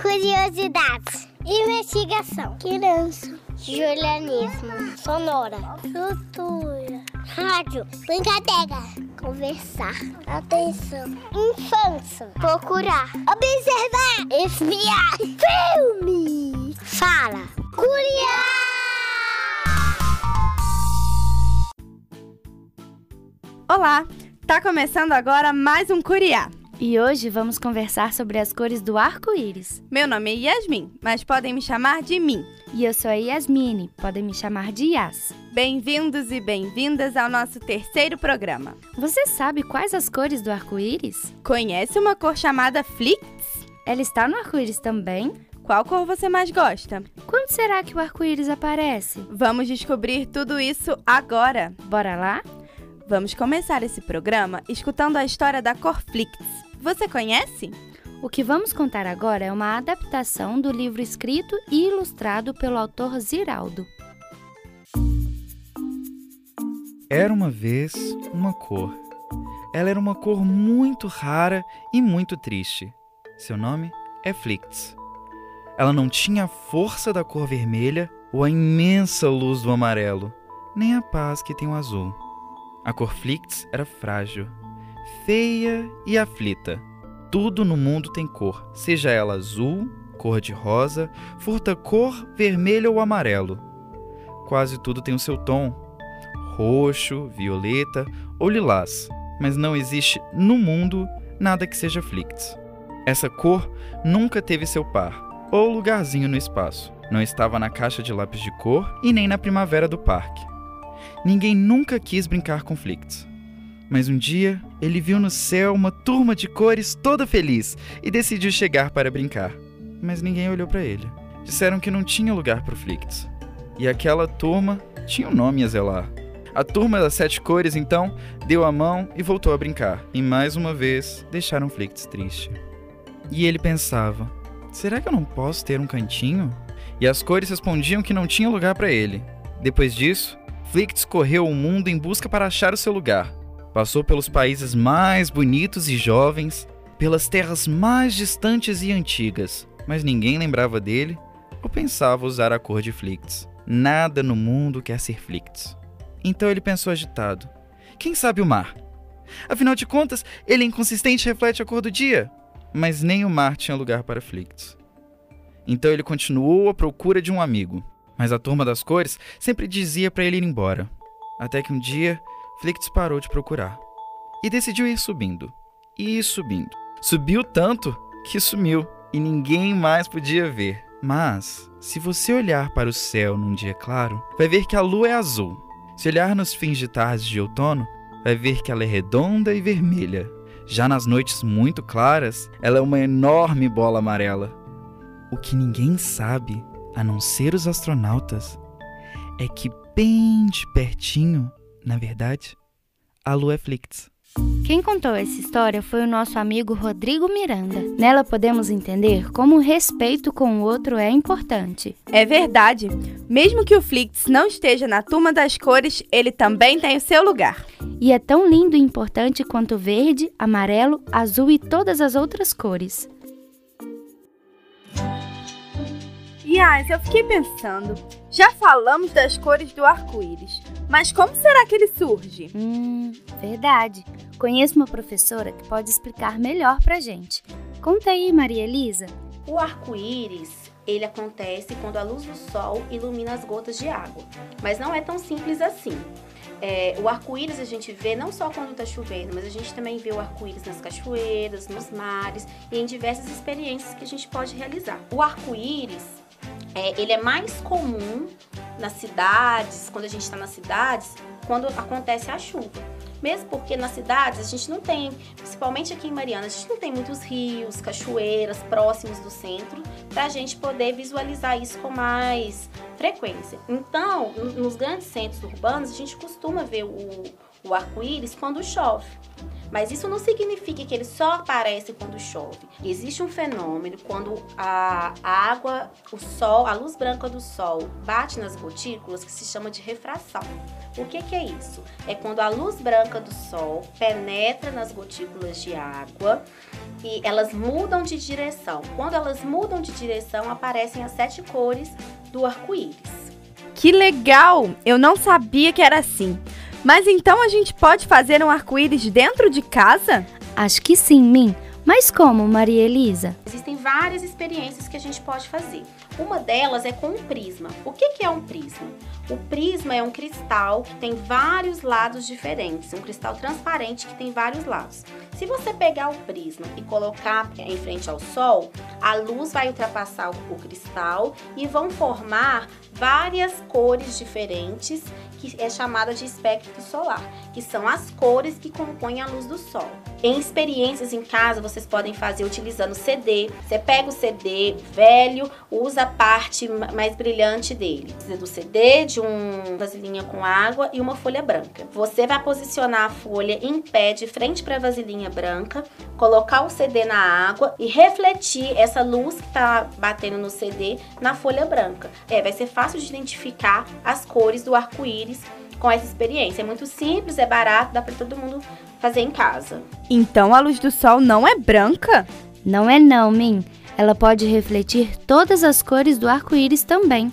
Curiosidades. Investigação. Criança. Julianismo. Sonora. Cultura. Rádio. Brincadeira. Conversar. Atenção. Infância. Procurar. Observar. Espiar. Filme. Fala. Curiar. Olá! Tá começando agora mais um Curiá. E hoje vamos conversar sobre as cores do arco-íris. Meu nome é Yasmin, mas podem me chamar de Min. E eu sou a Yasmine, podem me chamar de Yas. Bem-vindos e bem-vindas ao nosso terceiro programa. Você sabe quais as cores do arco-íris? Conhece uma cor chamada Flix? Ela está no arco-íris também? Qual cor você mais gosta? Quando será que o arco-íris aparece? Vamos descobrir tudo isso agora. Bora lá? Vamos começar esse programa escutando a história da cor Flix. Você conhece? O que vamos contar agora é uma adaptação do livro escrito e ilustrado pelo autor Ziraldo. Era uma vez uma cor. Ela era uma cor muito rara e muito triste. Seu nome é Flix. Ela não tinha a força da cor vermelha ou a imensa luz do amarelo, nem a paz que tem o azul. A cor Flix era frágil, feia e aflita. Tudo no mundo tem cor, seja ela azul, cor de rosa, furta-cor, vermelho ou amarelo. Quase tudo tem o seu tom: roxo, violeta ou lilás, mas não existe no mundo nada que seja Flix. Essa cor nunca teve seu par ou lugarzinho no espaço. Não estava na caixa de lápis de cor e nem na primavera do parque. Ninguém nunca quis brincar com Flix. Mas um dia ele viu no céu uma turma de cores toda feliz e decidiu chegar para brincar. Mas ninguém olhou para ele. Disseram que não tinha lugar para o Flix. E aquela turma tinha um nome a zelar. A turma das sete cores então deu a mão e voltou a brincar. E mais uma vez deixaram Flix triste. E ele pensava: será que eu não posso ter um cantinho? E as cores respondiam que não tinha lugar para ele. Depois disso, Flix correu o mundo em busca para achar o seu lugar. Passou pelos países mais bonitos e jovens, pelas terras mais distantes e antigas, mas ninguém lembrava dele ou pensava usar a cor de Flix. Nada no mundo quer ser Flix. Então ele pensou agitado: quem sabe o mar? Afinal de contas, ele inconsistente reflete a cor do dia. Mas nem o mar tinha lugar para Flix. Então ele continuou à procura de um amigo, mas a turma das cores sempre dizia para ele ir embora. Até que um dia, Flix parou de procurar e decidiu ir subindo e subindo. Subiu tanto que sumiu e ninguém mais podia ver. Mas, se você olhar para o céu num dia claro, vai ver que a lua é azul. Se olhar nos fins de tarde de outono, vai ver que ela é redonda e vermelha. Já nas noites muito claras, ela é uma enorme bola amarela. O que ninguém sabe, a não ser os astronautas, é que bem de pertinho, na verdade, a Lua é Flix. Quem contou essa história foi o nosso amigo Rodrigo Miranda. Nela podemos entender como o respeito com o outro é importante. É verdade. Mesmo que o Flix não esteja na turma das cores, ele também tem o seu lugar. E é tão lindo e importante quanto verde, amarelo, azul e todas as outras cores. Yas, eu fiquei pensando. Já falamos das cores do arco-íris, mas como será que ele surge? Hum, verdade. Conheço uma professora que pode explicar melhor pra gente. Conta aí, Maria Elisa. O arco-íris, ele acontece quando a luz do sol ilumina as gotas de água. Mas não é tão simples assim. É, o arco-íris a gente vê não só quando está chovendo, mas a gente também vê o arco-íris nas cachoeiras, nos mares e em diversas experiências que a gente pode realizar. O arco-íris é, ele é mais comum nas cidades, quando a gente está nas cidades, quando acontece a chuva. Mesmo porque nas cidades a gente não tem, principalmente aqui em Mariana, a gente não tem muitos rios, cachoeiras próximos do centro para a gente poder visualizar isso com mais frequência. Então, nos grandes centros urbanos, a gente costuma ver o, o arco-íris quando chove. Mas isso não significa que ele só aparece quando chove. Existe um fenômeno quando a água, o sol, a luz branca do sol bate nas gotículas que se chama de refração. O que, que é isso? É quando a luz branca do sol penetra nas gotículas de água e elas mudam de direção. Quando elas mudam de direção, aparecem as sete cores do arco-íris. Que legal! Eu não sabia que era assim. Mas então a gente pode fazer um arco-íris dentro de casa? Acho que sim, Min. Mas como, Maria Elisa? Existem várias experiências que a gente pode fazer. Uma delas é com um prisma. O que, que é um prisma? O prisma é um cristal que tem vários lados diferentes, um cristal transparente que tem vários lados. Se você pegar o prisma e colocar em frente ao sol, a luz vai ultrapassar o cristal e vão formar várias cores diferentes, que é chamada de espectro solar, que são as cores que compõem a luz do sol. Em experiências em casa, vocês podem fazer utilizando CD. Você pega o CD velho, usa a parte mais brilhante dele. Precisa do CD, de um vasilhinha com água e uma folha branca. Você vai posicionar a folha em pé de frente para a vasilhinha branca, colocar o CD na água e refletir essa luz que está batendo no CD na folha branca. É, vai ser fácil de identificar as cores do arco-íris com essa experiência. É muito simples, é barato, dá para todo mundo fazer em casa. Então a luz do sol não é branca? Não é não, Min. Ela pode refletir todas as cores do arco-íris também.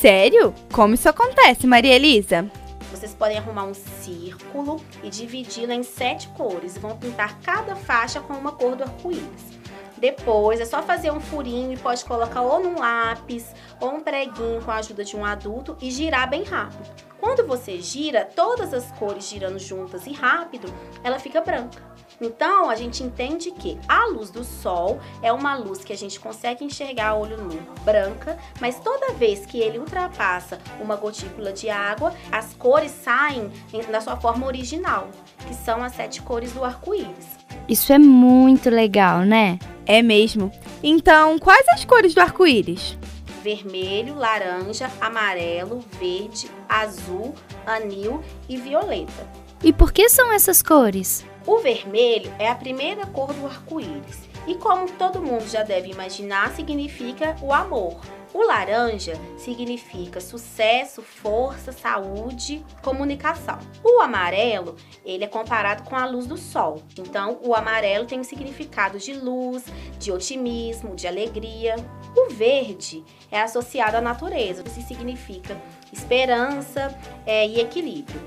Sério? Como isso acontece, Maria Elisa? Vocês podem arrumar um círculo e dividi-lo em sete cores e vão pintar cada faixa com uma cor do arco-íris. Depois é só fazer um furinho e pode colocar ou num lápis ou um preguinho com a ajuda de um adulto e girar bem rápido. Quando você gira, todas as cores girando juntas e rápido, ela fica branca. Então, a gente entende que a luz do sol é uma luz que a gente consegue enxergar a olho nu branca, mas toda vez que ele ultrapassa uma gotícula de água, as cores saem na sua forma original, que são as sete cores do arco-íris. Isso é muito legal, né? É mesmo. Então, quais as cores do arco-íris? Vermelho, laranja, amarelo, verde, azul, anil e violeta. E por que são essas cores? O vermelho é a primeira cor do arco-íris e, como todo mundo já deve imaginar, significa o amor. O laranja significa sucesso, força, saúde, comunicação. O amarelo, ele é comparado com a luz do sol. Então, o amarelo tem um significado de luz, de otimismo, de alegria. O verde é associado à natureza, que significa esperança é, e equilíbrio.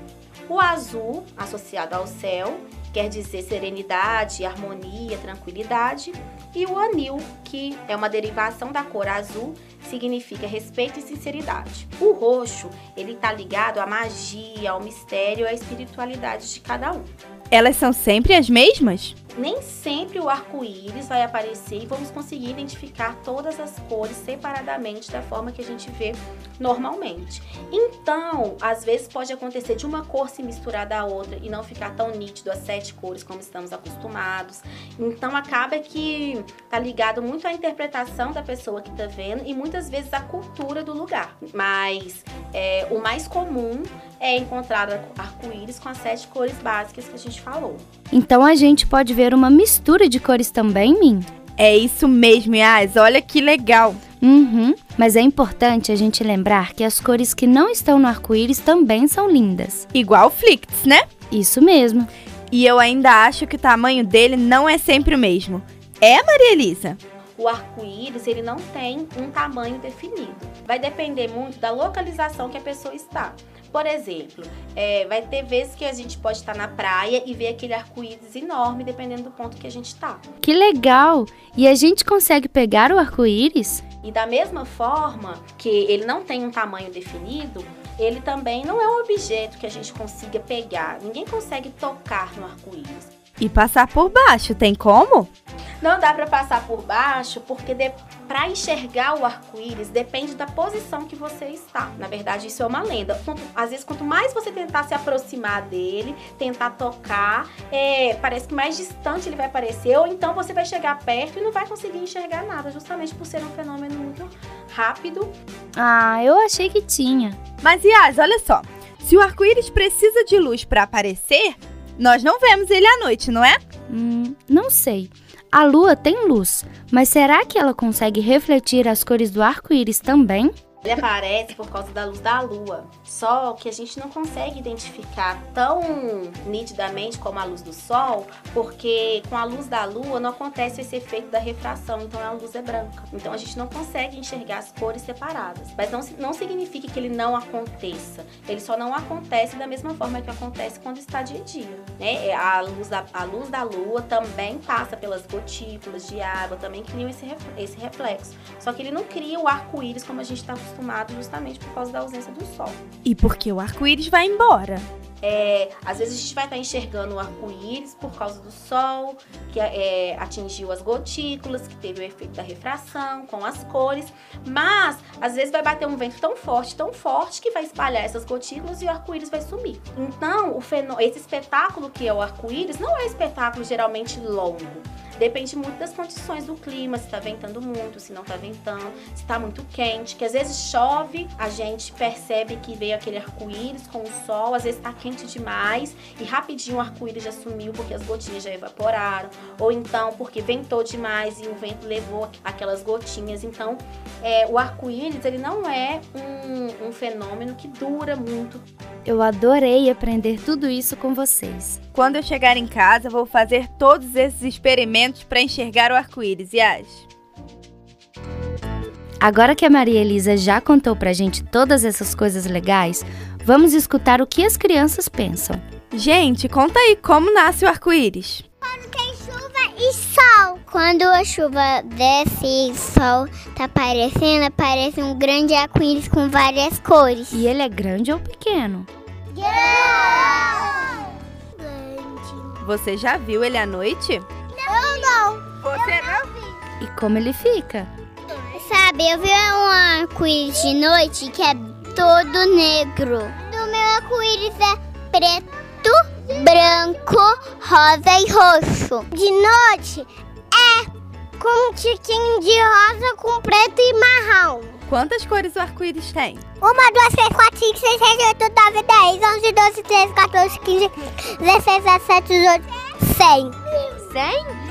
O azul, associado ao céu, quer dizer serenidade, harmonia, tranquilidade. E o anil, que é uma derivação da cor azul, significa respeito e sinceridade. O roxo, ele está ligado à magia, ao mistério, à espiritualidade de cada um. Elas são sempre as mesmas? Nem sempre o arco-íris vai aparecer e vamos conseguir identificar todas as cores separadamente da forma que a gente vê normalmente. Então, às vezes pode acontecer de uma cor se misturar da outra e não ficar tão nítido as sete cores como estamos acostumados. Então, acaba que tá ligado muito à interpretação da pessoa que tá vendo e muitas vezes à cultura do lugar. Mas é, o mais comum é encontrar arco-íris com as sete cores básicas que a gente falou. Então a gente pode ver uma mistura de cores também, Min? É isso mesmo, Yas. Olha que legal. Uhum. Mas é importante a gente lembrar que as cores que não estão no arco-íris também são lindas. Igual o Flicts, né? Isso mesmo. E eu ainda acho que o tamanho dele não é sempre o mesmo. É, Maria Elisa? O arco-íris ele não tem um tamanho definido. Vai depender muito da localização que a pessoa está. Por exemplo, é, vai ter vezes que a gente pode estar na praia e ver aquele arco-íris enorme, dependendo do ponto que a gente está. Que legal! E a gente consegue pegar o arco-íris? E da mesma forma que ele não tem um tamanho definido, ele também não é um objeto que a gente consiga pegar. Ninguém consegue tocar no arco-íris. E passar por baixo, tem como? Não dá para passar por baixo, porque para enxergar o arco-íris depende da posição que você está. Na verdade, isso é uma lenda. Quanto, às vezes, quanto mais você tentar se aproximar dele, tentar tocar, é, parece que mais distante ele vai parecer, ou então você vai chegar perto e não vai conseguir enxergar nada, justamente por ser um fenômeno muito rápido. Ah, eu achei que tinha. Mas, Yas, olha só. Se o arco-íris precisa de luz para aparecer, nós não vemos ele à noite, não é? Hum, não sei. A lua tem luz, mas será que ela consegue refletir as cores do arco-íris também? Ele aparece por causa da luz da lua. Só que a gente não consegue identificar tão nitidamente como a luz do sol, porque com a luz da lua não acontece esse efeito da refração, então a luz é branca. Então a gente não consegue enxergar as cores separadas. Mas não, não significa que ele não aconteça. Ele só não acontece da mesma forma que acontece quando está a dia. Né? É, a, luz da, a luz da lua também passa pelas gotículas de água, também criam esse, esse reflexo. Só que ele não cria o arco-íris como a gente está justamente por causa da ausência do sol. E porque o arco-íris vai embora. É, às vezes a gente vai estar enxergando o arco-íris por causa do sol, que é, atingiu as gotículas, que teve o efeito da refração com as cores, mas às vezes vai bater um vento tão forte, tão forte, que vai espalhar essas gotículas e o arco-íris vai sumir. Então, esse espetáculo que é o arco-íris não é um espetáculo geralmente longo. Depende muito das condições do clima, se está ventando muito, se não está ventando, se está muito quente, que às vezes chove, a gente percebe que veio aquele arco-íris com o sol, às vezes está quente demais e rapidinho o arco-íris já sumiu porque as gotinhas já evaporaram, ou então porque ventou demais e o vento levou aquelas gotinhas. Então, é, o arco-íris ele não é um, um fenômeno que dura muito. Eu adorei aprender tudo isso com vocês. Quando eu chegar em casa, vou fazer todos esses experimentos para enxergar o arco-íris, Yas. Agora que a Maria Elisa já contou pra gente todas essas coisas legais, vamos escutar o que as crianças pensam. Gente, conta aí como nasce o arco-íris. Quando tem chuva e sol. Quando a chuva desce e o sol tá aparecendo, aparece um grande arco-íris com várias cores. E ele é grande ou pequeno? Grande. Você já viu ele à noite? Eu não. Você não? E como ele fica? Sabe, eu vi um arco-íris de noite que é todo negro. O meu arco-íris é preto, branco, rosa e roxo. De noite é com um tiquinho de rosa com preto e marrom. Quantas cores o arco-íris tem? Uma, duas, três, quatro, cinco, seis, sete, oito, nove, dez, onze, doze, treze, 14, 15, 16, 17, 18, 100. 100?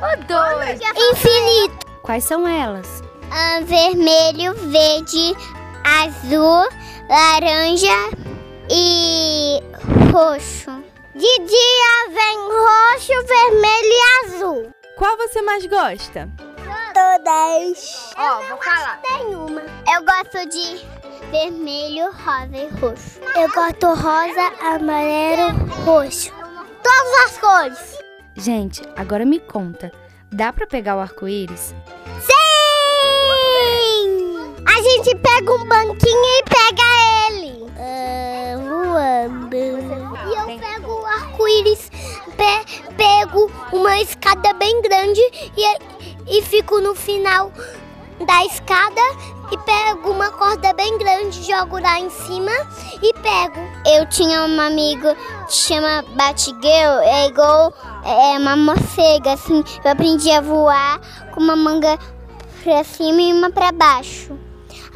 Ou dois? Infinito. Quais são elas? Ah, vermelho, verde, azul, laranja e roxo. De dia vem roxo, vermelho e azul. Qual você mais gosta? Todas. Ó, vou falar. Nenhuma. Eu gosto de vermelho, rosa e roxo. Eu gosto rosa, amarelo, roxo. Todas as cores. Gente, agora me conta. Dá pra pegar o arco-íris? Sim! A gente pega um banquinho e pega ele. voando. E eu pego o arco-íris, pe- pego uma escada bem grande e, e fico no final da escada e pego uma corda bem grande, jogo lá em cima e pego. Eu tinha uma amiga que chama Batgirl, é igual é uma morcega, assim. Eu aprendi a voar com uma manga pra cima e uma pra baixo.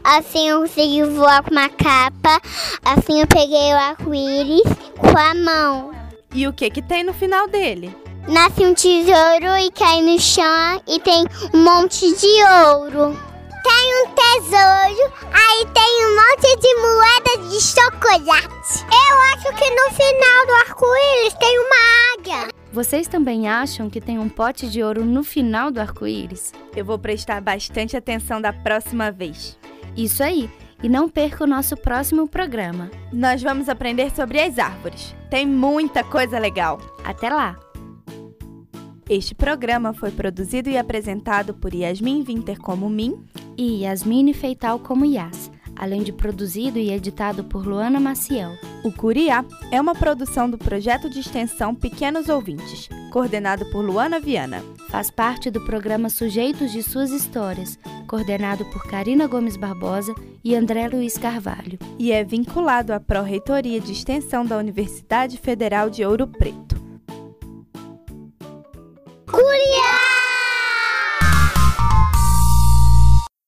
Assim eu consegui voar com uma capa. Assim eu peguei o arco-íris com a mão. E o que que tem no final dele? Nasce um tesouro e cai no chão e tem um monte de ouro. Tem um tesouro, aí tem um monte de moedas de chocolate. Eu acho que no final do arco-íris tem uma águia. Vocês também acham que tem um pote de ouro no final do arco-íris? Eu vou prestar bastante atenção da próxima vez. Isso aí! E não perca o nosso próximo programa. Nós vamos aprender sobre as árvores. Tem muita coisa legal. Até lá! Este programa foi produzido e apresentado por Yasmin Winter como Min. E Yasmine Feital como Yas, além de produzido e editado por Luana Maciel. O Curiá é uma produção do projeto de extensão Pequenos Ouvintes, coordenado por Luana Viana. Faz parte do programa Sujeitos de Suas Histórias, coordenado por Karina Gomes Barbosa e André Luiz Carvalho. e é vinculado à Pró-Reitoria de Extensão da Universidade Federal de Ouro Preto. Julia!